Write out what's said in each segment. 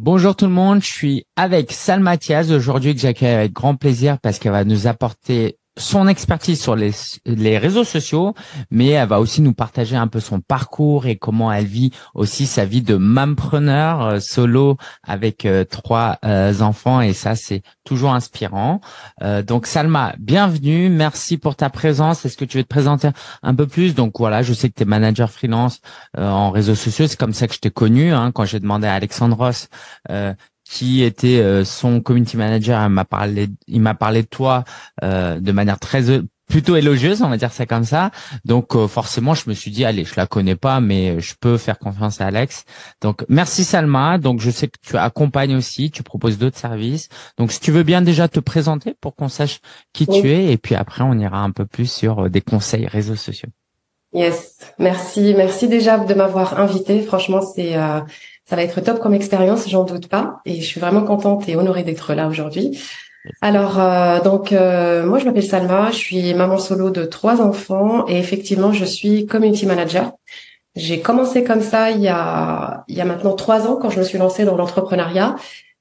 Bonjour tout le monde, je suis avec Salma Mathias aujourd'hui que j'accueille avec grand plaisir parce qu'elle va nous apporter son expertise sur les, les réseaux sociaux, mais elle va aussi nous partager un peu son parcours et comment elle vit aussi sa vie de mampreneur euh, solo avec euh, trois euh, enfants et ça c'est toujours inspirant. donc Salma, bienvenue, merci pour ta présence. Est-ce que tu veux te présenter un peu plus? Donc voilà, je sais que tu es manager freelance en réseaux sociaux, c'est comme ça que je t'ai connu hein, quand j'ai demandé à Alexandros qui était euh, son community manager, il m'a parlé, il m'a parlé de toi euh, de manière très plutôt élogieuse, on va dire ça comme ça. Donc euh, forcément, je me suis dit allez, je la connais pas, mais je peux faire confiance à Alex. Donc merci Salma. Donc je sais que tu accompagnes aussi, tu proposes d'autres services. Donc si tu veux bien déjà te présenter pour qu'on sache qui tu es, et puis après on ira un peu plus sur des conseils réseaux sociaux. Yes, merci, merci déjà de m'avoir invité. Franchement, c'est ça va être top comme expérience, j'en doute pas, et je suis vraiment contente et honorée d'être là aujourd'hui. Alors euh, donc euh, moi je m'appelle Salma, je suis maman solo de trois enfants et effectivement je suis community manager. J'ai commencé comme ça il y a il y a maintenant trois ans quand je me suis lancée dans l'entrepreneuriat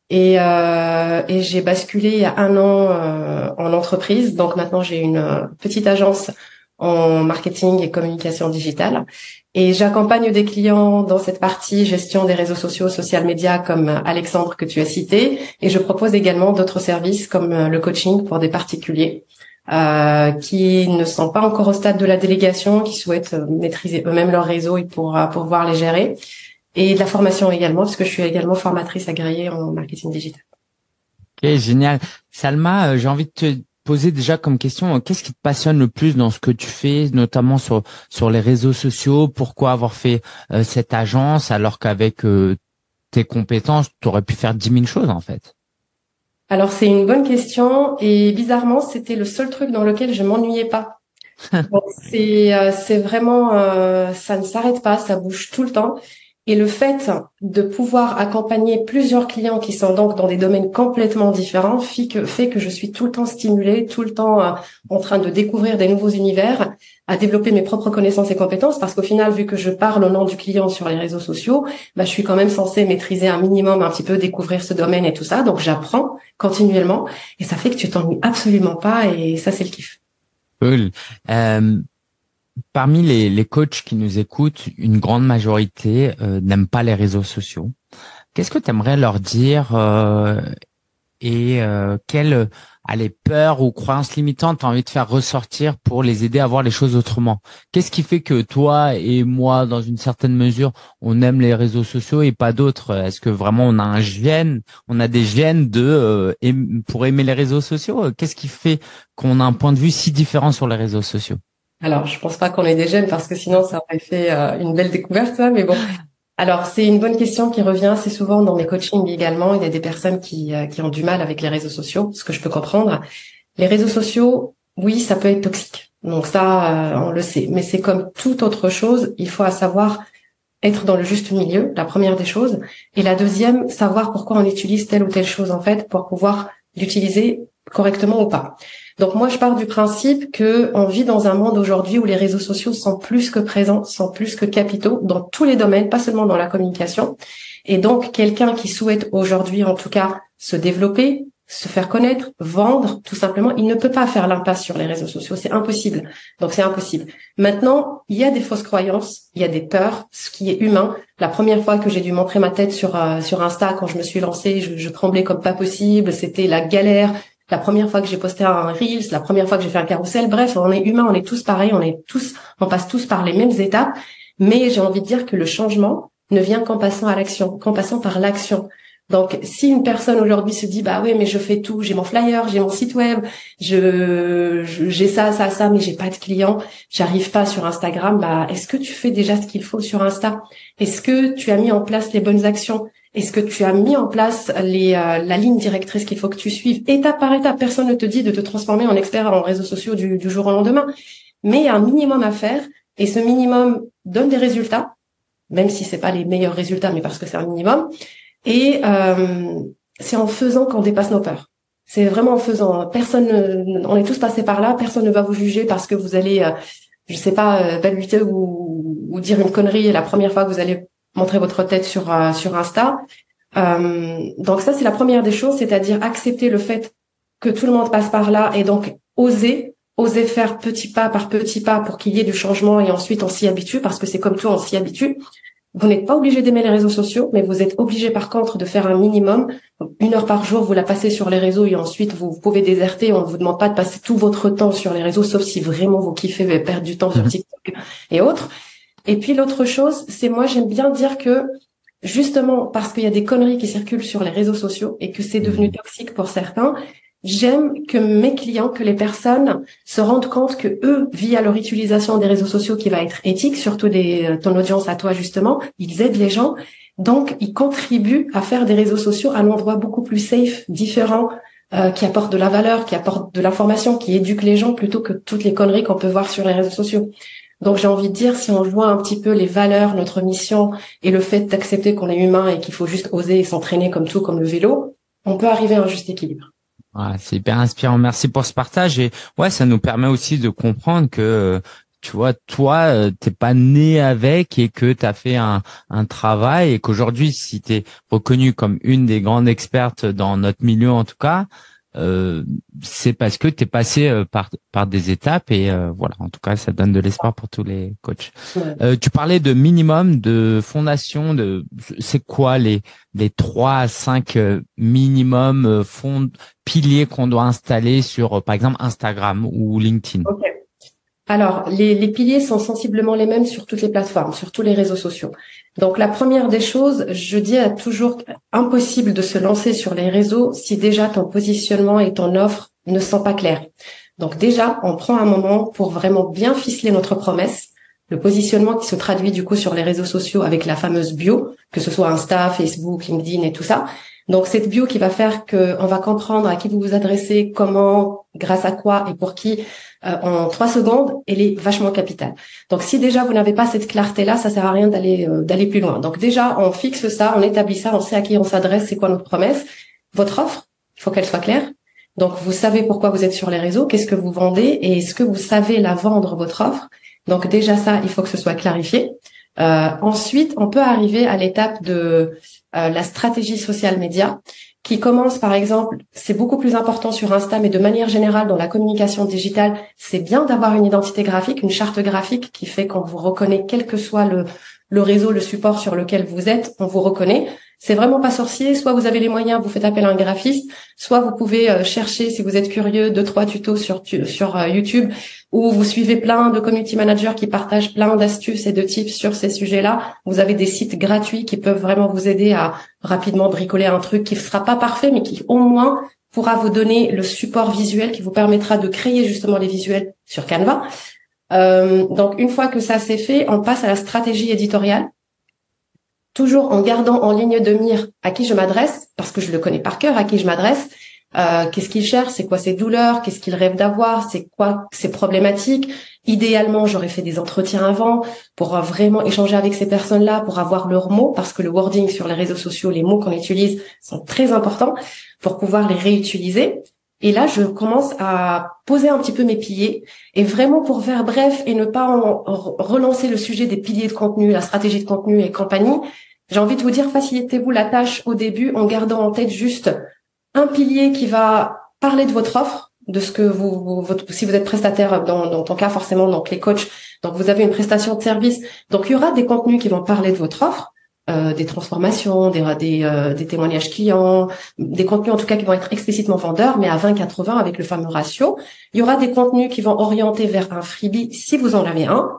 et, euh, et j'ai basculé il y a un an en entreprise. Donc maintenant j'ai une petite agence en marketing et communication digitale. Et j'accompagne des clients dans cette partie gestion des réseaux sociaux, social media comme Alexandre que tu as cité. Et je propose également d'autres services comme le coaching pour des particuliers euh, qui ne sont pas encore au stade de la délégation, qui souhaitent maîtriser eux-mêmes leur réseau et pour, pouvoir les gérer. Et de la formation également, parce que je suis également formatrice agréée en marketing digital. Ok, génial. Salma, euh, j'ai envie de te poser déjà comme question, euh, qu'est-ce qui te passionne le plus dans ce que tu fais, notamment sur sur les réseaux sociaux? Pourquoi avoir fait euh, cette agence alors qu'avec euh, tes compétences, tu aurais pu faire dix mille choses en fait? Alors c'est une bonne question et bizarrement c'était le seul truc dans lequel je m'ennuyais pas. c'est c'est vraiment ça ne s'arrête pas, ça bouge tout le temps. Et le fait de pouvoir accompagner plusieurs clients qui sont donc dans des domaines complètement différents fait que, je suis tout le temps stimulée, tout le temps euh, en train de découvrir des nouveaux univers, à développer mes propres connaissances et compétences, parce qu'au final, vu que je parle au nom du client sur les réseaux sociaux, bah, je suis quand même censée maîtriser un minimum, un petit peu découvrir ce domaine et tout ça. Donc j'apprends continuellement, et ça fait que tu t'ennuies absolument pas, et ça c'est le kiff. Cool. Euh, parmi les, les, coachs qui nous écoutent, une grande majorité euh, pas les réseaux sociaux. Qu'est-ce que tu aimerais leur dire euh, et euh, quelles allez, ou croyances limitantes tu as envie de faire ressortir pour les aider à voir les choses autrement? Qu'est-ce qui fait que toi et moi, dans une certaine mesure, on aime les réseaux sociaux et pas d'autres? Est-ce que vraiment on a un gène, on a des gènes de pour aimer les réseaux sociaux? Qu'est-ce qui fait qu'on a un point de vue si différent sur les réseaux sociaux? Alors, je pense pas qu'on ait des gènes parce que sinon ça aurait fait euh, une belle découverte, ça, mais bon. Alors, c'est une bonne question qui revient assez souvent dans mes coachings également. Il y a des personnes qui, euh, qui ont du mal avec les réseaux sociaux, ce que je peux comprendre. Les réseaux sociaux, oui, ça peut être toxique. Donc ça, euh, on le sait. Mais c'est comme toute autre chose, il faut à savoir être dans le juste milieu, la première des choses. Et la deuxième, savoir pourquoi on utilise telle ou telle chose, en fait, pour pouvoir l'utiliser correctement ou pas. Donc moi, je pars du principe que on vit dans un monde aujourd'hui où les réseaux sociaux sont plus que présents, sont plus que capitaux dans tous les domaines, pas seulement dans la communication. Et donc, quelqu'un qui souhaite aujourd'hui, en tout cas, se développer, se faire connaître, vendre, tout simplement, il ne peut pas faire l'impasse sur les réseaux sociaux. C'est impossible. Donc, c'est impossible. Maintenant, il y a des fausses croyances, il y a des peurs, ce qui est humain. La première fois que j'ai dû montrer ma tête sur euh, sur Insta, quand je me suis lancée, je, je tremblais comme pas possible. C'était la galère la première fois que j'ai posté un Reels, la première fois que j'ai fait un carrousel. Bref, on est humain, on est tous pareils, on est tous, on passe tous par les mêmes étapes. Mais j'ai envie de dire que le changement ne vient qu'en passant à l'action, qu'en passant par l'action. Donc, si une personne aujourd'hui se dit, bah oui, mais je fais tout, j'ai mon flyer, j'ai mon site web, j'ai ça, ça, ça, mais j'ai pas de clients, j'arrive pas sur Instagram, bah, est-ce que tu fais déjà ce qu'il faut sur Insta? Est-ce que tu as mis en place les bonnes actions? Est-ce que tu as mis en place euh, la ligne directrice qu'il faut que tu suives étape par étape? Personne ne te dit de te transformer en expert en réseaux sociaux du, jour au lendemain. Mais il y a un minimum à faire et ce minimum donne des résultats, même si c'est pas les meilleurs résultats, mais parce que c'est un minimum. Et euh, c'est en faisant qu'on dépasse nos peurs. C'est vraiment en faisant. Personne, on est tous passés par là. Personne ne va vous juger parce que vous allez, euh, je sais pas, baluter ou, ou dire une connerie la première fois que vous allez montrer votre tête sur euh, sur Insta. Euh, donc ça, c'est la première des choses, c'est-à-dire accepter le fait que tout le monde passe par là et donc oser, oser faire petit pas par petit pas pour qu'il y ait du changement et ensuite on s'y habitue parce que c'est comme tout, on s'y habitue. Vous n'êtes pas obligé d'aimer les réseaux sociaux, mais vous êtes obligé par contre de faire un minimum. Une heure par jour, vous la passez sur les réseaux et ensuite vous pouvez déserter. On ne vous demande pas de passer tout votre temps sur les réseaux, sauf si vraiment vous kiffez perdre du temps sur mhm. TikTok et autres. Et puis l'autre chose, c'est moi j'aime bien dire que justement parce qu'il y a des conneries qui circulent sur les réseaux sociaux et que c'est devenu mhm. toxique pour certains, J'aime que mes clients, que les personnes se rendent compte que eux, via leur utilisation des réseaux sociaux qui va être éthique, surtout des, euh, ton audience à toi justement, ils aident les gens. Donc, ils contribuent à faire des réseaux sociaux un endroit beaucoup plus safe, différent, euh, qui apporte de la valeur, qui apporte de l'information, qui éduque les gens plutôt que toutes les conneries qu'on peut voir sur les réseaux sociaux. Donc j'ai envie de dire, si on voit un petit peu les valeurs, notre mission et le fait d'accepter qu'on est humain et qu'il faut juste oser s'entraîner comme tout, comme le vélo, on peut arriver à un juste équilibre c'est hyper inspirant. Merci pour ce partage. Et ouais, ça nous permet aussi de comprendre que tu vois, toi, euh, t'es pas né avec et que tu as fait un, un travail et qu'aujourd'hui, si tu es reconnu comme une des grandes expertes dans notre milieu en tout cas, euh, c'est parce que tu es passé euh, par, par des étapes et euh, voilà, en tout cas, ça donne de l'espoir pour tous les coachs. tu parlais de minimum, de fondation, de c'est quoi les les trois à cinq minimum fonds piliers qu'on doit installer sur par exemple Instagram ou LinkedIn? Alors, les, les, piliers sont sensiblement les mêmes sur toutes les plateformes, sur tous les réseaux sociaux. Donc, la première des choses, je dis à toujours impossible de se lancer sur les réseaux si déjà ton positionnement et ton offre ne sont pas clairs. Donc déjà, on prend un moment pour vraiment bien ficeler notre promesse, le positionnement qui se traduit du coup sur les réseaux sociaux avec la fameuse bio, que ce soit Insta, Facebook, LinkedIn et tout ça. Donc cette bio qui va faire qu'on va comprendre à qui vous vous adressez, comment, grâce à quoi et pour qui euh, en trois secondes, elle est vachement capitale. Donc si déjà vous n'avez pas cette clarté-là, ça sert à rien d'aller euh, d'aller plus loin. Donc déjà, on fixe ça, on établit ça, on sait à qui on s'adresse, c'est quoi notre promesse. Votre offre, il faut qu'elle soit claire. Donc vous savez pourquoi vous êtes sur les réseaux, qu'est-ce que vous vendez et est-ce que vous savez la vendre votre offre. Donc déjà ça, il faut que ce soit clarifié. Euh, ensuite, on peut arriver à l'étape de la stratégie social média qui commence par exemple, c'est beaucoup plus important sur Insta, mais de manière générale dans la communication digitale, c'est bien d'avoir une identité graphique, une charte graphique qui fait qu'on vous reconnaît quel que soit le réseau, le support sur lequel vous êtes, on vous reconnaît. C'est vraiment pas sorcier. Soit vous avez les moyens, vous faites appel à un graphiste, soit vous pouvez euh, chercher, si vous êtes curieux, deux trois tutos sur euh, YouTube où vous suivez plein de community managers qui partagent plein d'astuces et de tips sur ces sujets-là. Vous avez des sites gratuits qui peuvent vraiment vous aider à rapidement bricoler un truc qui ne sera pas parfait, mais qui au moins pourra vous donner le support visuel qui vous permettra de créer justement les visuels sur Canva. Euh, donc une fois que ça c'est fait, on passe à la stratégie éditoriale toujours en gardant en ligne de mire à qui je m'adresse, parce que je le connais par cœur, à qui je m'adresse, euh, qu'est-ce qu'il cherche, c'est quoi ses douleurs, qu'est-ce qu'il rêve d'avoir, c'est quoi ses problématiques. Idéalement, j'aurais fait des entretiens avant pour vraiment échanger avec ces personnes-là, pour avoir leurs mots, parce que le wording sur les réseaux sociaux, les mots qu'on utilise sont très importants pour pouvoir les réutiliser. Et là, je commence à poser un petit peu mes piliers et vraiment pour faire bref et ne pas relancer le sujet des piliers de contenu, la stratégie de contenu et compagnie, j'ai envie de vous dire, facilitez-vous la tâche au début en gardant en tête juste un pilier qui va parler de votre offre, de ce que vous, si vous êtes prestataire dans, dans ton cas forcément, donc les coachs, donc vous avez une prestation de service, donc il y aura des contenus qui vont parler de votre offre, euh, des transformations, des, des, euh, des, témoignages clients, des contenus en tout cas qui vont être explicitement vendeurs, mais à 20-80 avec le fameux ratio. Il y aura des contenus qui vont orienter vers un freebie si vous en avez un,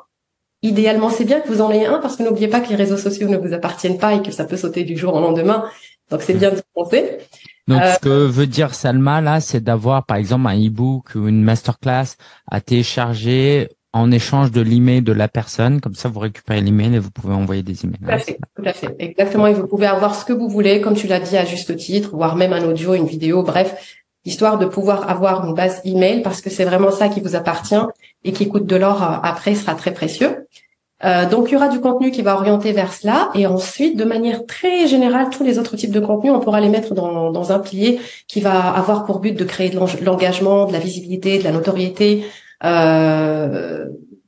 idéalement, c'est bien que vous en ayez un parce que n'oubliez pas que les réseaux sociaux ne vous appartiennent pas et que ça peut sauter du jour au lendemain. Donc, c'est bien de penser. Donc, ce que veut dire Salma, là, c'est d'avoir, par exemple, un e-book ou une masterclass à télécharger en échange de l'email de la personne. Comme ça, vous récupérez l'email et vous pouvez envoyer des emails. Tout à fait, tout à fait. Exactement. Et vous pouvez avoir ce que vous voulez, comme tu l'as dit à juste titre, voire même un audio, une vidéo, bref, histoire de pouvoir avoir une base email parce que c'est vraiment ça qui vous appartient et qui coûte de l'or euh, après sera très précieux. Euh, donc il y aura du contenu qui va orienter vers cela et ensuite de manière très générale tous les autres types de contenus on pourra les mettre dans, un pilier qui va avoir pour but de créer de l'engagement, de la visibilité, de la notoriété, euh,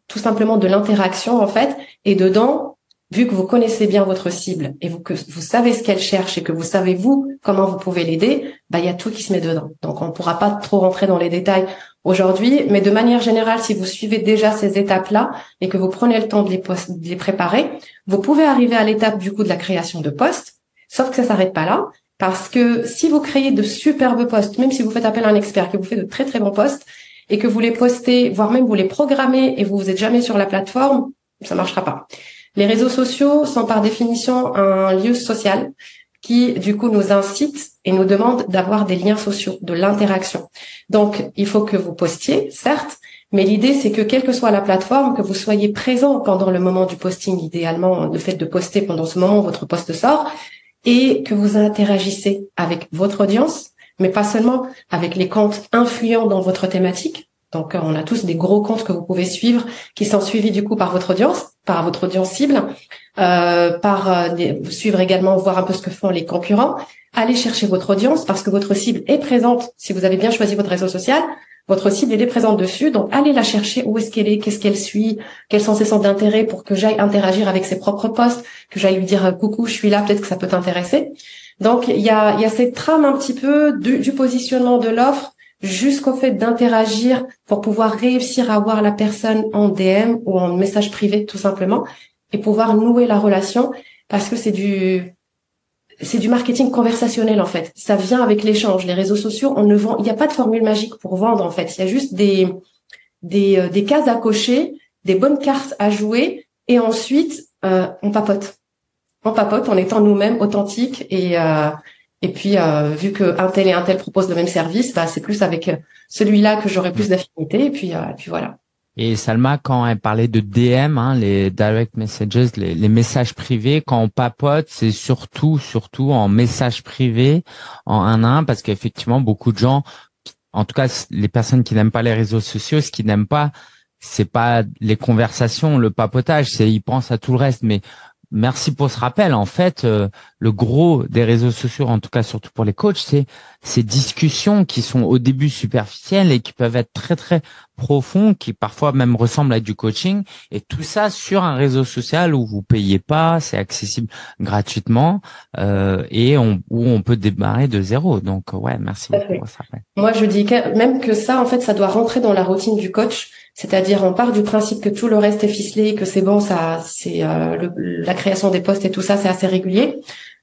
tout simplement de l'interaction en fait et dedans vu que vous connaissez bien votre cible et que vous savez ce qu'elle cherche et que vous savez vous comment vous pouvez l'aider, bah il y a tout qui se met dedans. Donc on ne pourra pas trop rentrer dans les détails aujourd'hui, mais de manière générale, si vous suivez déjà ces étapes-là et que vous prenez le temps de les, de les préparer, vous pouvez arriver à l'étape du coup de la création de postes. Sauf que ça s'arrête pas là, parce que si vous créez de superbes postes, même si vous faites appel à un expert qui vous fait de très très bons postes et que vous les postez, voire même vous les programmez et vous vous êtes jamais sur la plateforme, ça marchera pas. Les réseaux sociaux sont par définition un lieu social qui, du coup, nous incite et nous demande d'avoir des liens sociaux, de l'interaction. Donc, il faut que vous postiez, certes, mais l'idée, c'est que quelle que soit la plateforme, que vous soyez présent pendant le moment du posting, idéalement, le fait de poster pendant ce moment votre poste sort, et que vous interagissez avec votre audience, mais pas seulement avec les comptes influents dans votre thématique, donc, on a tous des gros comptes que vous pouvez suivre, qui sont suivis du coup par votre audience, par votre audience cible, euh, par euh, suivre également, voir un peu ce que font les concurrents. Allez chercher votre audience parce que votre cible est présente. Si vous avez bien choisi votre réseau social, votre cible elle est présente dessus. Donc, allez la chercher. Où est-ce qu'elle est? Qu'est-ce qu'elle suit? Quels sont ses centres d'intérêt pour que j'aille interagir avec ses propres posts, que j'aille lui dire coucou, je suis là, peut-être que ça peut t'intéresser. Donc, il y a, y a cette trame un petit peu du, positionnement de l'offre jusqu'au fait d'interagir pour pouvoir réussir à voir la personne en DM ou en message privé tout simplement et pouvoir nouer la relation parce que c'est du c'est du marketing conversationnel en fait. Ça vient avec l'échange. Les réseaux sociaux, on ne vend, il n'y a pas de formule magique pour vendre en fait. Il y a juste des des, euh, cases à cocher, des bonnes cartes à jouer et ensuite euh, on papote. On papote en étant nous-mêmes authentiques et euh, et puis, euh, vu qu'un tel et un tel proposent le même service, bah, c'est plus avec euh, celui-là que j'aurai plus d'affinité. Et puis, euh, puis voilà. Et Salma, quand elle parlait de DM, hein, les direct messages, les, les, messages privés, quand on papote, c'est surtout, surtout en message privé, en un à un, parce qu'effectivement, beaucoup de gens, en tout cas, les personnes qui n'aiment pas les réseaux sociaux, ce qu'ils n'aiment pas, c'est pas les conversations, le papotage, c'est ils pensent à tout le reste. Mais merci pour ce rappel. En fait, euh, le gros des réseaux sociaux, en tout cas surtout pour les coachs, c'est ces discussions qui sont au début superficielles et qui peuvent être très très profonds, qui parfois même ressemblent à du coaching. Et tout ça sur un réseau social où vous payez pas, c'est accessible gratuitement euh, et on, où on peut démarrer de zéro. Donc ouais, merci beaucoup pour ce rappel. Moi, je dis même que ça, en fait, ça doit rentrer dans la routine du coach c'est-à-dire, on part du principe que tout le reste est ficelé, que c'est bon, ça, c'est euh, la création des postes et tout ça, c'est assez régulier.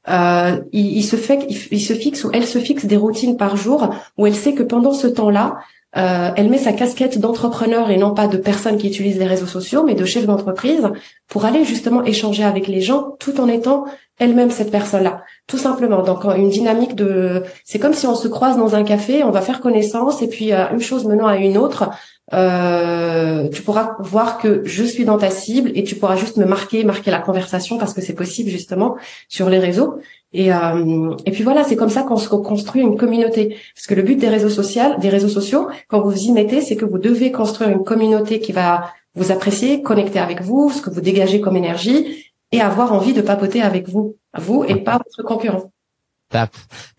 Euh, il, se fait, il, se fixe ou elle se fixe des routines par jour où elle sait que pendant ce temps-là, euh, elle met sa casquette d'entrepreneur et non pas de personne qui utilise les réseaux sociaux, mais de chef d'entreprise pour aller justement échanger avec les gens tout en étant elle-même cette personne-là. Tout simplement. Donc une dynamique de, c'est comme si on se croise dans un café, on va faire connaissance et puis une chose menant à une autre euh, tu pourras voir que je suis dans ta cible et tu pourras juste me marquer, marquer la conversation parce que c'est possible justement sur les réseaux. Et, euh, et puis voilà, c'est comme ça qu'on construit une communauté. Parce que le but des réseaux sociaux, des réseaux sociaux, quand vous y mettez, c'est que vous devez construire une communauté qui va vous apprécier, connecter avec vous, ce que vous dégagez comme énergie et avoir envie de papoter avec vous, vous et pas votre concurrent.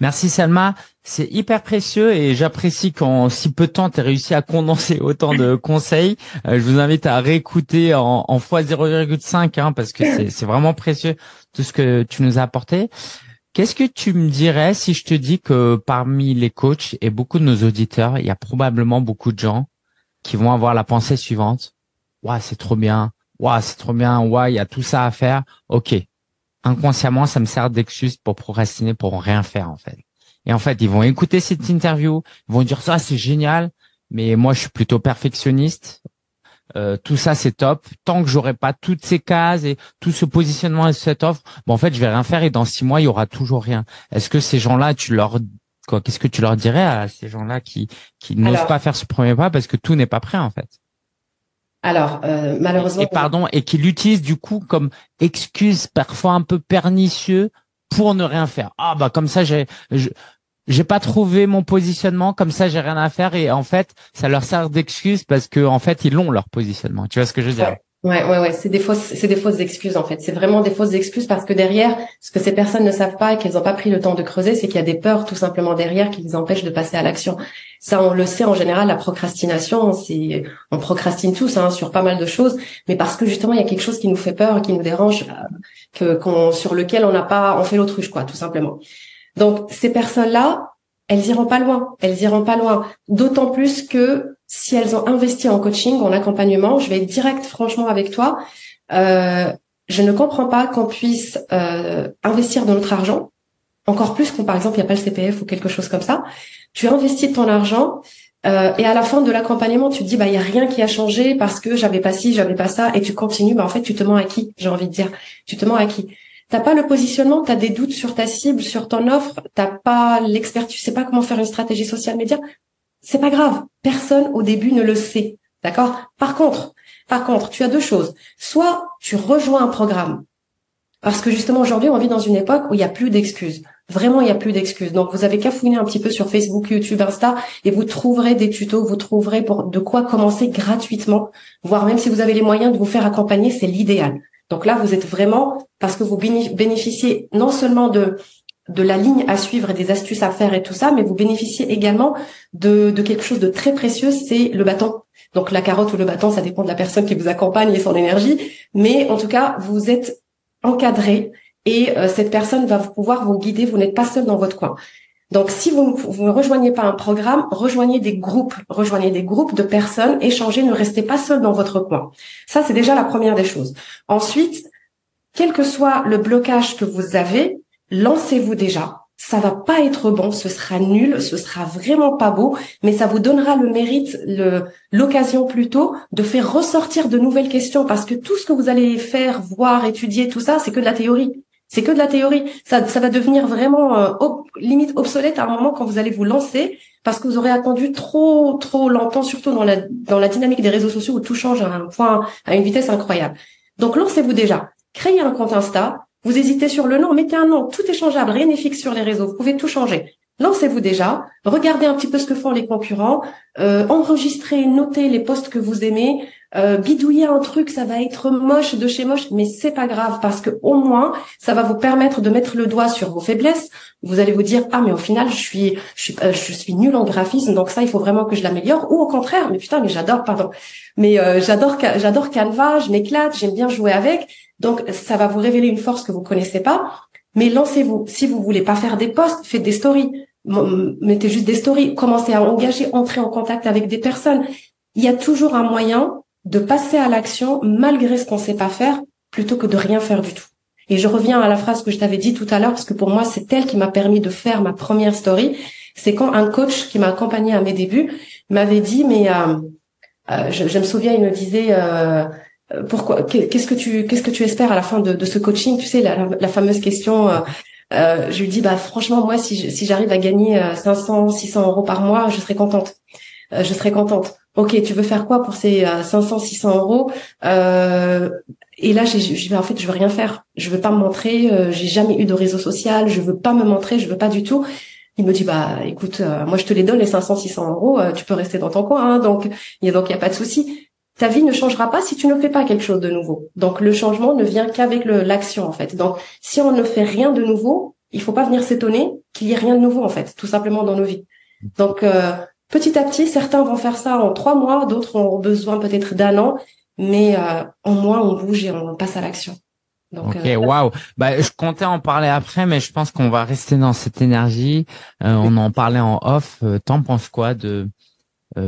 Merci Salma, c'est hyper précieux et j'apprécie qu'en si peu de temps tu as réussi à condenser autant de conseils. Euh, je vous invite à réécouter en, en x0,5 hein, parce que c'est vraiment précieux tout ce que tu nous as apporté. Qu'est-ce que tu me dirais si je te dis que parmi les coachs et beaucoup de nos auditeurs, il y a probablement beaucoup de gens qui vont avoir la pensée suivante? Ouais, c'est trop bien. Ouais, c'est trop bien. Ouais, il y a tout ça à faire. OK inconsciemment, ça me sert d'excuse pour procrastiner, pour rien faire en fait. Et en fait, ils vont écouter cette interview, ils vont dire ça, c'est génial, mais moi, je suis plutôt perfectionniste. Euh, tout ça, c'est top. Tant que j'aurai pas toutes ces cases et tout ce positionnement et cette offre, bon, en fait, je vais rien faire et dans six mois, il y aura toujours rien. Est-ce que ces gens-là, tu leur quoi Qu'est-ce que tu leur dirais à ces gens-là qui qui n'osent pas faire ce premier pas parce que tout n'est pas prêt en fait? Alors, euh, malheureusement. Et, pardon, et qu'il utilise du coup comme excuse parfois un peu pernicieux pour ne rien faire. Ah bah comme ça j'ai j'ai pas trouvé mon positionnement, comme ça j'ai rien à faire et en fait ça leur sert d'excuse parce que en fait ils l'ont leur positionnement. Tu vois ce que je veux dire? Ouais, ouais, ouais, c'est des fausses, c'est des fausses excuses en fait. C'est vraiment des fausses excuses parce que derrière, ce que ces personnes ne savent pas et qu'elles n'ont pas pris le temps de creuser, c'est qu'il y a des peurs tout simplement derrière qui les empêchent de passer à l'action. Ça, on le sait en général, la procrastination, c'est, on procrastine tous hein, sur pas mal de choses, mais parce que justement il y a quelque chose qui nous fait peur, qui nous dérange, euh, que qu'on sur lequel on n'a pas, on fait l'autruche quoi, tout simplement. Donc ces personnes-là, elles iront pas loin. Elles iront pas loin. D'autant plus que si elles ont investi en coaching, en accompagnement, je vais être direct franchement avec toi. Euh, je ne comprends pas qu'on puisse euh, investir de notre argent, encore plus quand par exemple il n'y a pas le CPF ou quelque chose comme ça. Tu investis ton argent euh, et à la fin de l'accompagnement, tu te dis bah il y a rien qui a changé parce que j'avais pas ci, j'avais pas ça, et tu continues. Bah en fait tu te mens à qui J'ai envie de dire, tu te mens à qui? T'as pas le positionnement, tu as des doutes sur ta cible, sur ton offre, t'as pas l'expert, tu sais pas comment faire une stratégie social média? C'est pas grave. Personne au début ne le sait. D'accord? Par contre, par contre, tu as deux choses. Soit tu rejoins un programme. Parce que justement aujourd'hui, on vit dans une époque où il n'y a plus d'excuses. Vraiment, il n'y a plus d'excuses. Donc, vous avez qu'à un petit peu sur Facebook, YouTube, Insta, et vous trouverez des tutos, vous trouverez de quoi commencer gratuitement, voire même si vous avez les moyens de vous faire accompagner, c'est l'idéal. Donc là, vous êtes vraiment, parce que vous bénéficiez non seulement de, de la ligne à suivre et des astuces à faire et tout ça, mais vous bénéficiez également de, de quelque chose de très précieux, c'est le bâton. Donc la carotte ou le bâton, ça dépend de la personne qui vous accompagne et son énergie, mais en tout cas, vous êtes encadré et euh, cette personne va pouvoir vous guider, vous n'êtes pas seul dans votre coin. Donc, si vous, vous ne rejoignez pas un programme, rejoignez des groupes, rejoignez des groupes de personnes, échangez, ne restez pas seul dans votre coin. Ça, c'est déjà la première des choses. Ensuite, quel que soit le blocage que vous avez, lancez-vous déjà. Ça va pas être bon, ce sera nul, ce sera vraiment pas beau, mais ça vous donnera le mérite, le, l'occasion plutôt de faire ressortir de nouvelles questions parce que tout ce que vous allez faire, voir, étudier, tout ça, c'est que de la théorie. C'est que de la théorie. Ça, ça va devenir vraiment euh, limite obsolète à un moment quand vous allez vous lancer parce que vous aurez attendu trop trop longtemps, surtout dans la dans la dynamique des réseaux sociaux où tout change à un point, à une vitesse incroyable. Donc lancez-vous déjà. Créez un compte Insta. Vous hésitez sur le nom, mettez un nom. Tout est changeable, rien n'est fixe sur les réseaux. Vous pouvez tout changer. Lancez-vous déjà, regardez un petit peu ce que font les concurrents, euh, enregistrez, notez les posts que vous aimez, euh, bidouiller un truc, ça va être moche de chez moche, mais c'est pas grave parce que au moins ça va vous permettre de mettre le doigt sur vos faiblesses. Vous allez vous dire ah mais au final je suis je suis euh, nul en graphisme donc ça il faut vraiment que je l'améliore ou au contraire mais putain mais j'adore pardon mais euh, j'adore j'adore Canva, je m'éclate, j'aime bien jouer avec donc ça va vous révéler une force que vous connaissez pas. Mais lancez-vous. Si vous voulez pas faire des posts, faites des stories. Mettez juste des stories. Commencez à engager, entrer en contact avec des personnes. Il y a toujours un moyen de passer à l'action malgré ce qu'on sait pas faire plutôt que de rien faire du tout. Et je reviens à la phrase que je t'avais dit tout à l'heure parce que pour moi c'est elle qui m'a permis de faire ma première story. C'est quand un coach qui m'a accompagné à mes débuts m'avait dit mais euh, euh, je, me souviens il me disait euh, pourquoi qu'est-ce que tu qu'est-ce que tu espères à la fin de, ce coaching? Tu sais la, fameuse question je lui dis bah franchement moi si si j'arrive à gagner 500 600 euros par mois je serais contente je serais contente ok, tu veux faire quoi pour ces 500, euh, 600 euros? Euh, Et là, j'ai, j'ai, en fait, je veux rien faire. Je veux pas me montrer. Euh, j'ai jamais eu de réseau social. Je veux pas me montrer. Je veux pas du tout. Il me dit bah écoute, moi je te les donne les 500, 600 euros. tu peux rester dans ton coin. Hein, donc il y a donc il y a pas de souci. Ta vie ne changera pas si tu ne fais pas quelque chose de nouveau. Donc le changement ne vient qu'avec l'action en fait. Donc si on ne fait rien de nouveau, il faut pas venir s'étonner qu'il y ait rien de nouveau en fait, tout simplement dans nos vies. Donc Petit à petit, certains vont faire ça en trois mois, d'autres ont besoin peut-être d'un an, mais euh, en mois, on bouge et on passe à l'action. Donc, ok, euh, waouh. Bah, je comptais en parler après, mais je pense qu'on va rester dans cette énergie. Euh, on en parlait en off. T'en penses quoi de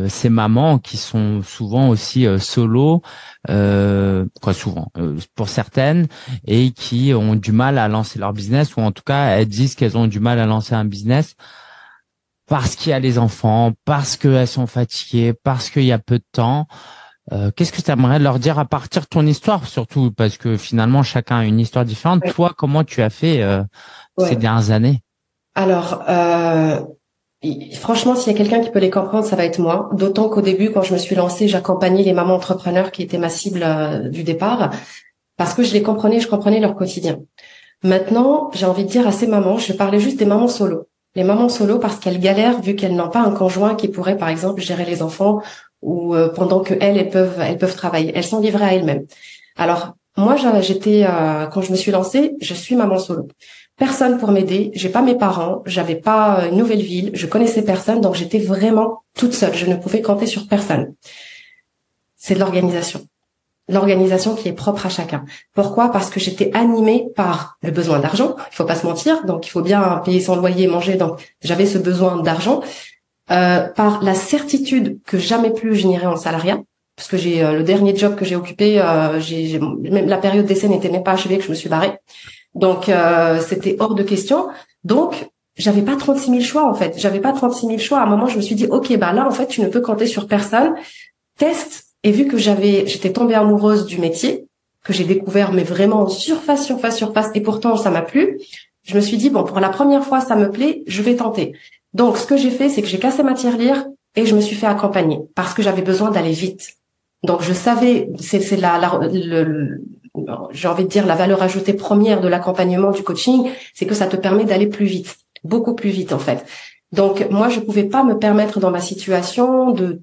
ces mamans qui sont souvent aussi solo, quoi souvent pour certaines, et qui ont du mal à lancer leur business, ou en tout cas elles disent qu'elles ont du mal à lancer un business parce qu'il y a les enfants, parce qu'elles sont fatiguées, parce qu'il y a peu de temps. Euh, qu'est-ce que tu aimerais leur dire à partir de ton histoire, surtout parce que finalement chacun a une histoire différente. Toi, comment tu as fait euh, ces dernières années? Alors, euh, franchement, s'il y a quelqu'un qui peut les comprendre, ça va être moi. D'autant qu'au début, quand je me suis lancée, j'accompagnais les mamans entrepreneurs qui étaient ma cible du départ, parce que je les comprenais, je comprenais leur quotidien. Maintenant, j'ai envie de dire à ces mamans, je parlais juste des mamans solo les mamans solo parce qu'elles galèrent vu qu'elles n'ont pas un conjoint qui pourrait par exemple gérer les enfants ou pendant que elles, elles peuvent, elles peuvent travailler. Elles sont livrées à elles-mêmes. Alors moi, j'étais quand je me suis lancée, je suis maman solo. Personne pour m'aider, j'ai pas mes parents, j'avais pas une nouvelle ville, je connaissais personne, donc j'étais vraiment toute seule, je ne pouvais compter sur personne. C'est de l'organisation. L'organisation qui est propre à chacun. Pourquoi? Parce que j'étais animée par le besoin d'argent, il faut pas se mentir, donc il faut bien payer son loyer, manger, donc j'avais ce besoin d'argent, euh, par la certitude que jamais plus je n'irai en salariat, parce que j'ai euh, le dernier job que j'ai occupé, euh, j'ai, même la période d'essai n'était même pas achevée que je me suis barrée. Donc euh, c'était hors de question. Donc j'avais pas 36 000 choix en fait. J'avais pas 36 000 choix. À un moment, je me suis dit ok bah là en fait tu ne peux compter sur personne. Teste. Et vu que j'avais, j'étais tombée amoureuse du métier que j'ai découvert, mais vraiment en surface, surface, surface, et pourtant ça m'a plu. Je me suis dit bon pour la première fois ça me plaît, je vais tenter. Donc ce que j'ai fait, c'est que j'ai cassé ma tirelire et je me suis fait accompagner parce que j'avais besoin d'aller vite. Donc je savais, c'est la, la le, j'ai envie de dire la valeur ajoutée première de l'accompagnement du coaching, c'est que ça te permet d'aller plus vite, beaucoup plus vite en fait. Donc moi je pouvais pas me permettre dans ma situation de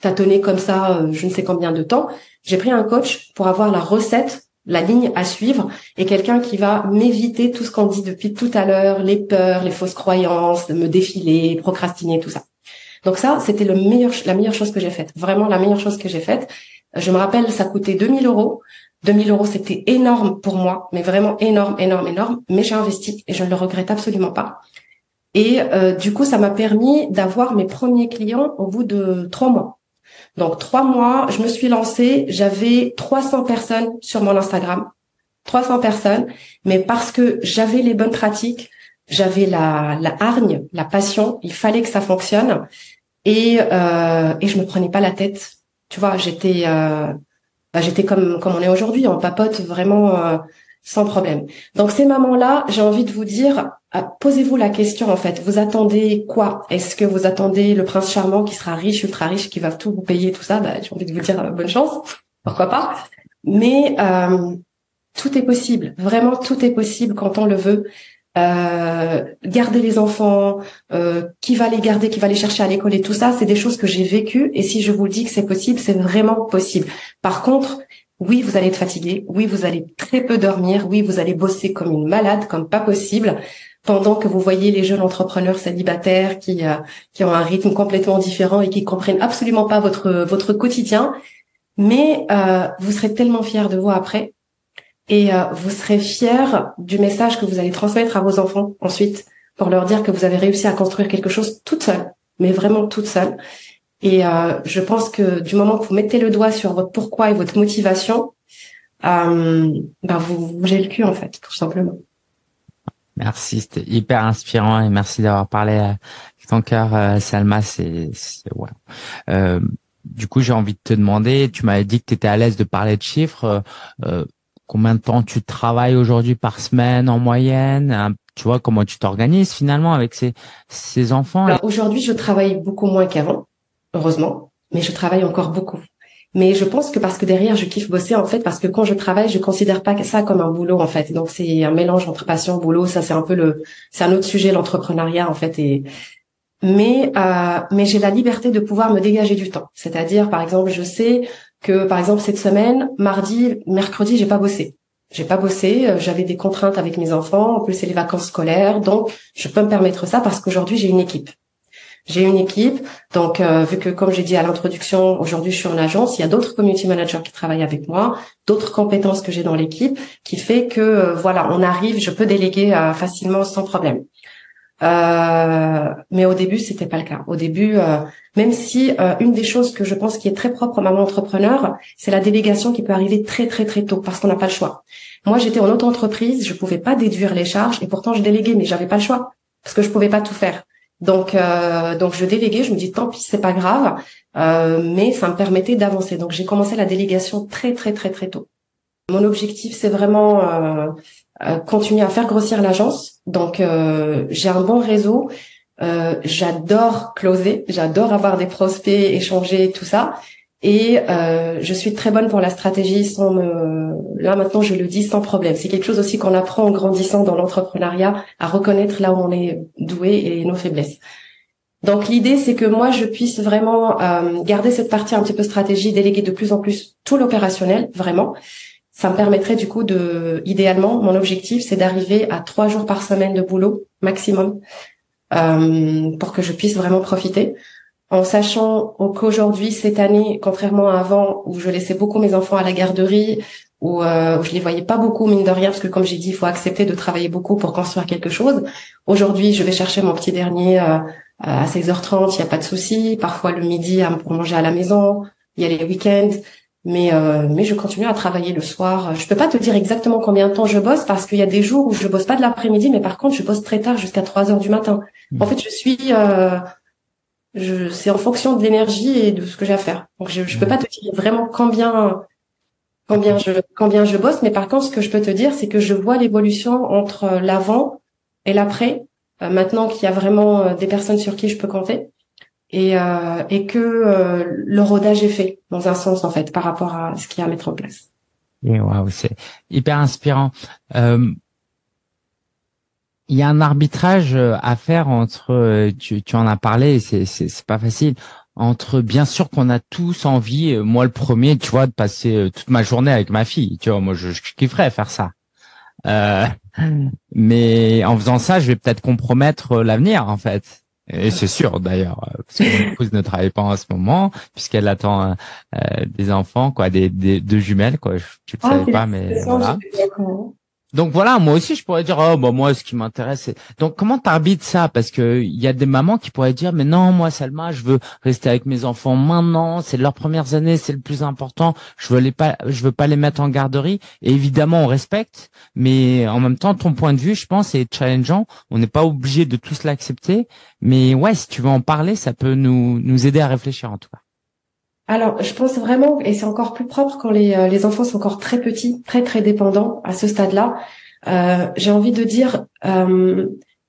tâtonner comme ça euh, je ne sais combien de temps. J'ai pris un coach pour avoir la recette, la ligne à suivre et quelqu'un qui va m'éviter tout ce qu'on dit depuis tout à l'heure, les peurs, les fausses croyances, me défiler, procrastiner, tout ça. Donc ça, c'était la meilleure chose que j'ai faite. Vraiment la meilleure chose que j'ai faite. Je me rappelle, ça coûtait 2000 euros. 2000 euros, c'était énorme pour moi, mais vraiment énorme, énorme, énorme. Mais j'ai investi et je ne le regrette absolument pas. Et euh, du coup, ça m'a permis d'avoir mes premiers clients au bout de trois mois. Donc trois mois, je me suis lancée, j'avais 300 personnes sur mon Instagram, 300 personnes, mais parce que j'avais les bonnes pratiques, j'avais la, la hargne, la passion, il fallait que ça fonctionne, et euh, et je me prenais pas la tête. Tu vois, j'étais euh, bah, j'étais comme comme on est aujourd'hui, on papote vraiment euh, sans problème. Donc ces mamans-là, j'ai envie de vous dire, euh, posez-vous la question en fait. Vous attendez quoi? Est-ce que vous attendez le prince charmant qui sera riche, ultra riche, qui va tout vous payer, tout ça? Bah, J'ai envie de vous dire euh, bonne chance, pourquoi pas? Mais tout est possible, vraiment tout est possible quand on le veut euh, garder les enfants, euh, qui va les garder, qui va les chercher à l'école et tout ça, c'est des choses que j'ai vécues. Et si je vous dis que c'est possible, c'est vraiment possible. Par contre, oui, vous allez être fatigué. Oui, vous allez très peu dormir. Oui, vous allez bosser comme une malade, comme pas possible. Pendant que vous voyez les jeunes entrepreneurs célibataires qui euh, qui ont un rythme complètement différent et qui comprennent absolument pas votre votre quotidien, mais euh, vous serez tellement fiers de vous après et euh, vous serez fier du message que vous allez transmettre à vos enfants ensuite pour leur dire que vous avez réussi à construire quelque chose toute seule, mais vraiment toute seule. Et euh, je pense que du moment que vous mettez le doigt sur votre pourquoi et votre motivation, euh, bah vous bougez le cul en fait, tout simplement. Merci, c'était hyper inspirant et merci d'avoir parlé avec ton cœur, euh, Salma. C'est, ouais. Euh, du coup, j'ai envie de te demander, tu m'avais dit que tu étais à l'aise de parler de chiffres. Euh, combien de temps tu travailles aujourd'hui par semaine en moyenne Tu vois comment tu t'organises finalement avec ces ces enfants Aujourd'hui, je travaille beaucoup moins qu'avant, heureusement, mais je travaille encore beaucoup. Mais je pense que parce que derrière, je kiffe bosser en fait, parce que quand je travaille, je considère pas ça comme un boulot en fait. Donc c'est un mélange entre passion, boulot. Ça c'est un peu le, c'est un autre sujet l'entrepreneuriat en fait. Mais euh, mais j'ai la liberté de pouvoir me dégager du temps. C'est-à-dire par exemple, je sais que par exemple cette semaine, mardi, mercredi, j'ai pas bossé. J'ai pas bossé, euh, j'avais des contraintes avec mes enfants, en plus c'est les vacances scolaires, donc je peux me permettre ça parce qu'aujourd'hui j'ai une équipe. J'ai une équipe, donc euh, vu que comme j'ai dit à l'introduction, aujourd'hui je suis en agence, il y a d'autres community managers qui travaillent avec moi, d'autres compétences que j'ai dans l'équipe, qui fait que euh, voilà, on arrive, je peux déléguer facilement sans problème. Euh, mais au début, c'était pas le cas. Au début, euh, même si euh, une des choses que je pense qui est très propre à maman entrepreneur, c'est la délégation qui peut arriver très très très tôt parce qu'on n'a pas le choix. Moi, j'étais en auto-entreprise, je pouvais pas déduire les charges et pourtant je déléguais, mais j'avais pas le choix parce que je pouvais pas tout faire. Donc donc je déléguais, je me dis tant pis, c'est pas grave, mais ça me permettait d'avancer. Donc j'ai commencé la délégation très très très très tôt. Mon objectif, c'est vraiment euh, continuer à faire grossir l'agence. Donc euh, j'ai un bon réseau. Euh, j'adore closer, j'adore avoir des prospects, échanger, tout ça. Et je suis très bonne pour la stratégie sans me... Là maintenant, je le dis sans problème. C'est quelque chose aussi qu'on apprend en grandissant dans l'entrepreneuriat, à reconnaître là où on est doué et nos faiblesses. Donc l'idée, c'est que moi, je puisse vraiment euh, garder cette partie un petit peu stratégie, déléguer de plus en plus tout l'opérationnel, vraiment. Ça me permettrait du coup de, idéalement, mon objectif, c'est d'arriver à trois jours par semaine de boulot maximum euh, pour que je puisse vraiment profiter. En sachant qu'aujourd'hui, cette année, contrairement à avant, où je laissais beaucoup mes enfants à la garderie, où, euh, où je les voyais pas beaucoup mine de rien, parce que comme j'ai dit, il faut accepter de travailler beaucoup pour construire quelque chose. Aujourd'hui, je vais chercher mon petit dernier euh, à 16h30, il n'y a pas de souci. Parfois le midi pour manger à la maison, il y a les week-ends. Mais euh, mais je continue à travailler le soir. Je peux pas te dire exactement combien de temps je bosse parce qu'il y a des jours où je bosse pas de l'après-midi, mais par contre je bosse très tard jusqu'à 3 heures du matin. En fait, je suis euh, c'est en fonction de l'énergie et de ce que j'ai à faire. Donc je je peux pas te dire vraiment combien combien je combien je bosse, mais par contre ce que je peux te dire c'est que je vois l'évolution entre l'avant et l'après euh, maintenant qu'il y a vraiment euh, des personnes sur qui je peux compter et, euh, et que le rodage est fait dans un sens en fait par rapport à ce qu'il y a à mettre en place. Et waouh, c'est hyper inspirant. Euh, il y a un arbitrage à faire entre, tu, tu en as parlé, c'est c'est pas facile entre bien sûr qu'on a tous envie, moi le premier, tu vois, de passer toute ma journée avec ma fille, tu vois, moi je, je kifferais faire ça. Euh, mais en faisant ça, je vais peut-être compromettre euh, l'avenir, en fait. Et c'est sûr d'ailleurs, euh, parce que mon épouse ne travaille pas en ce moment, puisqu'elle attend des enfants, quoi, des, des deux jumelles, quoi. Tu le ah, savais pas, mais voilà. Donc voilà, moi aussi je pourrais dire oh bah moi ce qui m'intéresse c'est donc comment t'arbitres ça? Parce que il y a des mamans qui pourraient dire mais non moi Salma je veux rester avec mes enfants maintenant c'est leurs premières années c'est le plus important je veux les pas je veux pas les mettre en garderie. Et évidemment on respecte mais en même temps ton point de vue je pense est challengeant. On n'est pas obligé de tous l'accepter. Mais ouais si tu veux en parler ça peut nous nous aider à réfléchir en tout cas. Alors, je pense vraiment, et c'est encore plus propre quand les, euh, les enfants sont encore très petits, très très dépendants à ce stade-là. Euh, J'ai envie de dire, euh,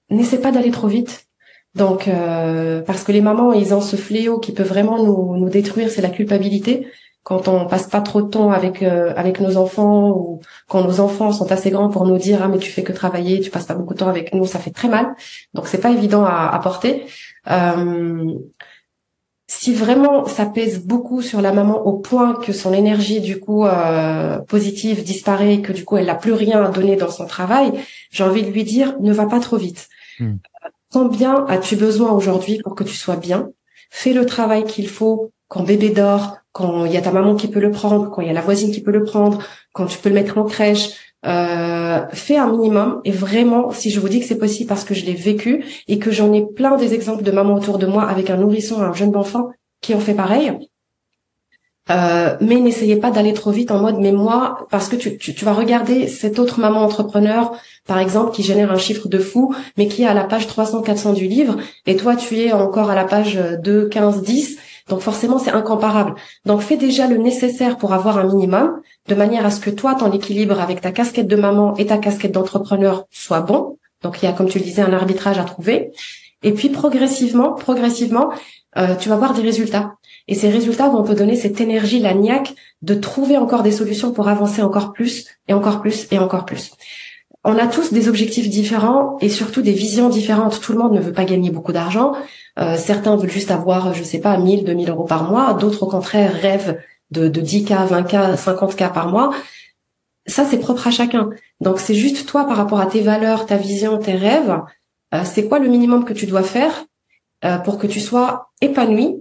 n'essaie pas d'aller trop vite. Donc, euh, parce que les mamans, ils ont ce fléau qui peut vraiment nous, nous détruire, c'est la culpabilité. Quand on passe pas trop de temps avec euh, avec nos enfants ou quand nos enfants sont assez grands pour nous dire ah mais tu fais que travailler, tu passes pas beaucoup de temps avec nous, ça fait très mal. Donc c'est pas évident à, à porter. Euh, si vraiment ça pèse beaucoup sur la maman au point que son énergie du coup euh, positive disparaît, que du coup elle n'a plus rien à donner dans son travail, j'ai envie de lui dire ne va pas trop vite. Hmm. Combien as-tu besoin aujourd'hui pour que tu sois bien Fais le travail qu'il faut quand bébé dort, quand il y a ta maman qui peut le prendre, quand il y a la voisine qui peut le prendre, quand tu peux le mettre en crèche, euh, fais un minimum et vraiment, si je vous dis que c'est possible parce que je l'ai vécu et que j'en ai plein des exemples de mamans autour de moi avec un nourrisson, un jeune enfant qui ont fait pareil. Euh, mais n'essayez pas d'aller trop vite en mode mais moi parce que tu, tu, tu, vas regarder cette autre maman entrepreneur par exemple qui génère un chiffre de fou mais qui est à la page 300 400 du livre et toi tu es encore à la page 2 15 10 donc forcément, c'est incomparable. Donc fais déjà le nécessaire pour avoir un minimum, de manière à ce que toi, ton équilibre avec ta casquette de maman et ta casquette d'entrepreneur soit bon. Donc il y a, comme tu le disais, un arbitrage à trouver. Et puis progressivement, progressivement, euh, tu vas voir des résultats. Et ces résultats vont te donner cette énergie, la niaque, de trouver encore des solutions pour avancer encore plus et encore plus et encore plus on a tous des objectifs différents et surtout des visions différentes. Tout le monde ne veut pas gagner beaucoup d'argent. Euh, certains veulent juste avoir, je sais pas, 1000, 2000 euros par mois. D'autres, au contraire, rêvent de, de 10K, 20K, 50K par mois. Ça, c'est propre à chacun. Donc, c'est juste toi, par rapport à tes valeurs, ta vision, tes rêves, euh, c'est quoi le minimum que tu dois faire euh, pour que tu sois épanoui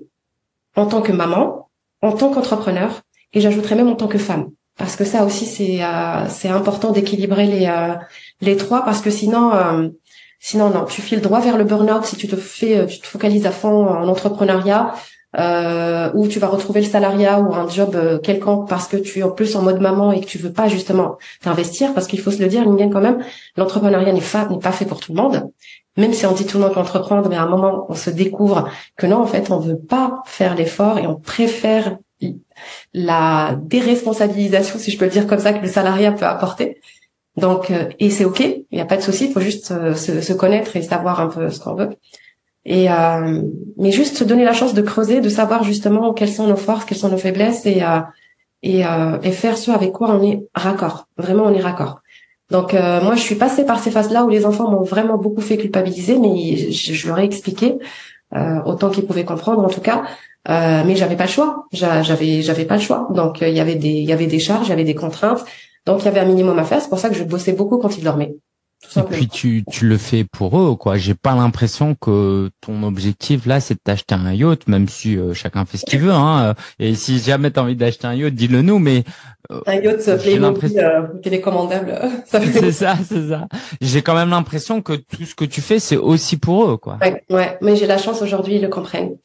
en tant que maman, en tant qu'entrepreneur, et j'ajouterais même en tant que femme parce que ça aussi c'est euh, c'est important d'équilibrer les euh, les trois parce que sinon euh, sinon non. Tu files droit vers le burn-out si tu te fais tu te focalises à fond en entrepreneuriat euh, ou tu vas retrouver le salariat ou un job quelconque parce que tu es en plus en mode maman et que tu veux pas justement t'investir. Parce qu'il faut se le dire Lingen quand même l'entrepreneuriat n'est pas n'est pas fait pour tout le monde. Même si on dit tout le monde peut entreprendre mais à un moment on se découvre que non en fait on veut pas faire l'effort et on préfère la déresponsabilisation, si je peux le dire comme ça, que le salariat peut apporter. Donc, euh, et c'est ok, il n'y a pas de souci, il faut juste euh, se, connaître et savoir un peu ce qu'on veut. Et euh, mais juste se donner la chance de creuser, de savoir justement quelles sont nos forces, quelles sont nos faiblesses et et, et faire ce avec quoi on est raccord. Vraiment, on est raccord. Donc moi, je suis passée par ces phases-là où les enfants m'ont vraiment beaucoup fait culpabiliser, mais je leur ai expliqué autant qu'il pouvait comprendre en tout cas. mais j'avais pas le choix. J'avais j'avais pas le choix. Donc il y avait des il y avait des charges, il y avait des contraintes. Donc il y avait un minimum à faire. C'est pour ça que je bossais beaucoup quand ils dormaient. Et puis tu, tu le fais pour eux, quoi. J'ai pas l'impression que ton objectif là, c'est de t'acheter un yacht, même si euh, chacun fait ce qu'il veut. Hein. Et si jamais t'as envie d'acheter un yacht, dis-le nous. Mais euh, un yacht Playmobil euh, télécommandable. c'est ça, c'est ça. J'ai quand même l'impression que tout ce que tu fais, c'est aussi pour eux, quoi. Ouais, ouais. Mais j'ai la chance aujourd'hui, ils le comprennent.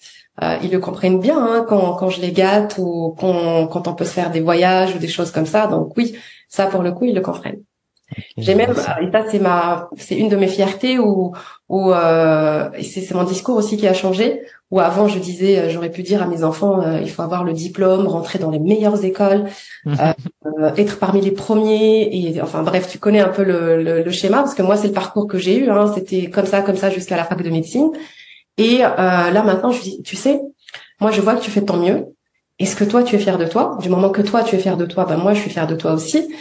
Euh, ils le comprennent bien hein, quand, quand je les gâte ou quand, quand on peut se faire des voyages ou des choses comme ça. Donc oui, ça pour le coup, ils le comprennent. J'ai même, et ça c'est ma, c'est une de mes fiertés où, où euh, c'est mon discours aussi qui a changé. Où avant je disais, euh, j'aurais pu dire à mes enfants, euh, il faut avoir le diplôme, rentrer dans les meilleures écoles, euh, être parmi les premiers. Et enfin bref, tu connais un peu le, le, le schéma parce que moi c'est le parcours que j'ai eu. Hein, C'était comme ça, comme ça jusqu'à la fac de médecine. Et là maintenant je dis, tu sais, moi je vois que tu fais de ton mieux. Est-ce que toi tu es fier de toi? Du moment que toi tu es fier de toi, ben moi je suis fier de toi aussi.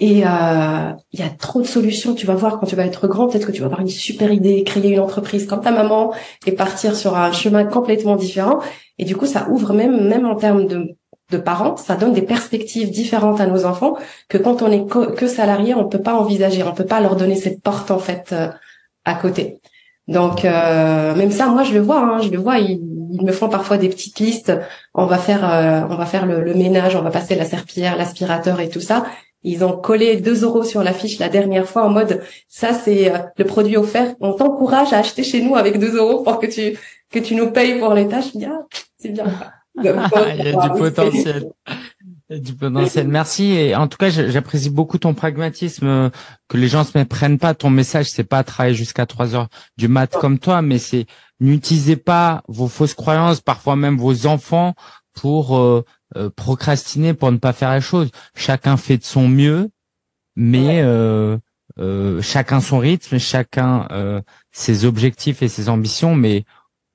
Et euh, il y a trop de solutions. Tu vas voir quand tu vas être grand, peut-être que tu vas avoir une super idée, créer une entreprise comme ta maman et partir sur un chemin complètement différent. Et du coup, ça ouvre même, même en termes de, de parents, ça donne des perspectives différentes à nos enfants que quand on est que salarié, on peut pas envisager, on peut pas leur donner cette porte en fait euh, à côté. Donc euh, même ça, moi je le vois, hein, je le vois. Ils, me font parfois des petites listes. On va faire, euh, on va faire le, le, ménage, on va passer la serpillière, l'aspirateur et tout ça. Ils ont collé 2 euros sur l'affiche la dernière fois en mode ça c'est euh, le produit offert. On t'encourage à acheter chez nous avec 2 euros pour que tu que tu nous payes pour les tâches. Je ah, c'est bien. Il y a du potentiel. du potentiel. Merci. Et en tout cas, j'apprécie beaucoup ton pragmatisme, que les gens se méprennent pas. Ton message, c'est pas travailler jusqu'à 3 heures du mat comme toi, mais c'est n'utilisez pas vos fausses croyances, parfois même vos enfants, pour euh, euh, procrastiner pour ne pas faire la chose. Chacun fait de son mieux, mais euh, euh, chacun son rythme, chacun ses objectifs et ses ambitions, mais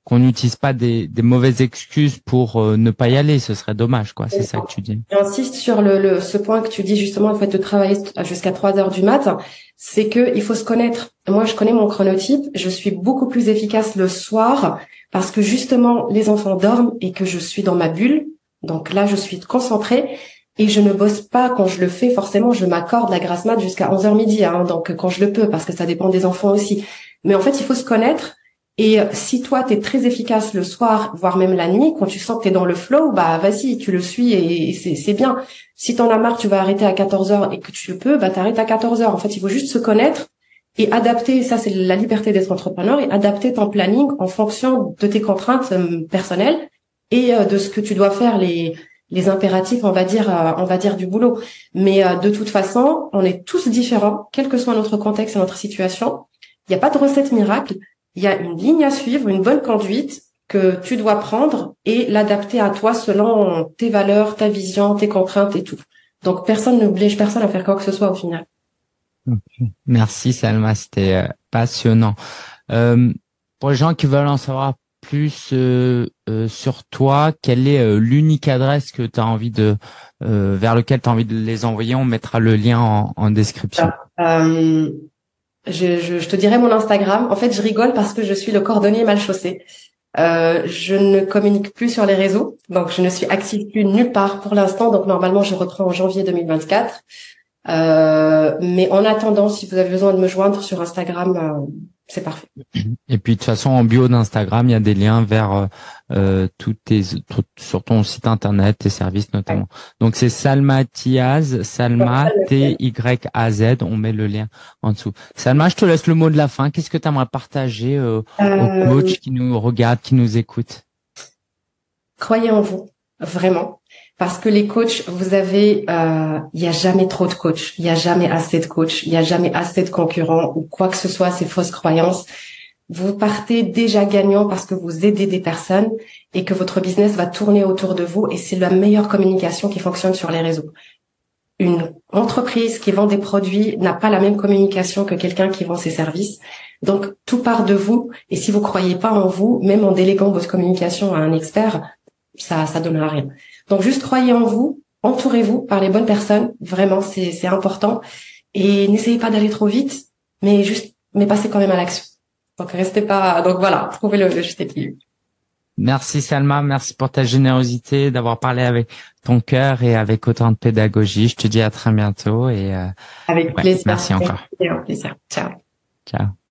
qu'on n'utilise pas des, des, mauvaises excuses pour ne pas y aller, ce serait dommage, quoi. C'est ça que tu dis. J'insiste sur le, le, ce point que tu dis justement, le fait de travailler jusqu'à 3 heures du matin, c'est que il faut se connaître. Moi, je connais mon chronotype. Je suis beaucoup plus efficace le soir parce que justement, les enfants dorment et que je suis dans ma bulle. Donc là, je suis concentrée et je ne bosse pas quand je le fais. Forcément, je m'accorde la grasse mat jusqu'à 11h midi, hein, donc quand je le peux, parce que ça dépend des enfants aussi. Mais en fait, il faut se connaître. Et euh, si toi, tu es très efficace le soir, voire même la nuit, quand tu sens que tu es dans le flow, bah vas-y, tu le suis et c'est bien. Si t'en as marre, tu vas arrêter à 14h et que tu le peux, bah t'arrêtes à 14h. En fait, il faut juste se connaître et adapter, ça c'est la liberté d'être entrepreneur, et adapter ton planning en fonction de tes contraintes euh, personnelles et euh, de ce que tu dois faire les les impératifs, on va dire, on va dire du boulot. Mais de toute façon, on est tous différents, quel que soit notre contexte et notre situation. Il n'y a pas de recette miracle. Il y a une ligne à suivre, une bonne conduite que tu dois prendre et l'adapter à toi selon tes valeurs, ta vision, tes contraintes et tout. Donc personne n'oblige personne à faire quoi que ce soit au final. Merci Salma, c'était passionnant. Euh, pour les gens qui veulent en savoir plus euh, euh, sur toi Quelle est euh, l'unique adresse que tu as envie de vers lequel tu as envie de les envoyer? On mettra le lien en, en description. Je, je, je, te dirai mon Instagram. En fait, je rigole parce que je suis le cordonnier mal chaussé. je ne communique plus sur les réseaux, donc je ne suis active plus nulle part pour l'instant. Donc normalement, je reprends en janvier 2024. mais en attendant, si vous avez besoin de me joindre sur Instagram, c'est parfait. Et puis de toute façon, en bio d'Instagram, il y a des liens vers euh, euh tes sur ton site internet, tes services notamment. Donc c'est Salma Tiaz, Salma T Y A Z. On met le lien en dessous. Salma, je te laisse le mot de la fin. Qu'est-ce que tu aimerais partager euh, aux euh, coachs qui nous regardent, qui nous écoutent Croyez en vous, vraiment. Parce que les coachs, vous avez, euh, il y a jamais trop de coachs, il y a jamais assez de coachs, il y a jamais assez de concurrents ou quoi que ce soit, ces fausses croyances. Vous partez déjà gagnant parce que vous aidez des personnes et que votre business va tourner autour de vous et c'est la meilleure communication qui fonctionne sur les réseaux. Une entreprise qui vend des produits n'a pas la même communication que quelqu'un qui vend ses services. Donc tout part de vous et si vous croyez pas en vous, même en déléguant votre communication à un expert, ça ça donnera rien. Donc juste croyez en vous, entourez-vous par les bonnes personnes, vraiment c'est important et n'essayez pas d'aller trop vite, mais juste mais passez quand même à l'action. Donc restez pas donc voilà, trouvez le, juste équilibre. Merci Salma, merci pour ta générosité, d'avoir parlé avec ton cœur et avec autant de pédagogie. Je te dis à très bientôt et avec plaisir. Merci encore. Avec plaisir. Ciao. Ciao.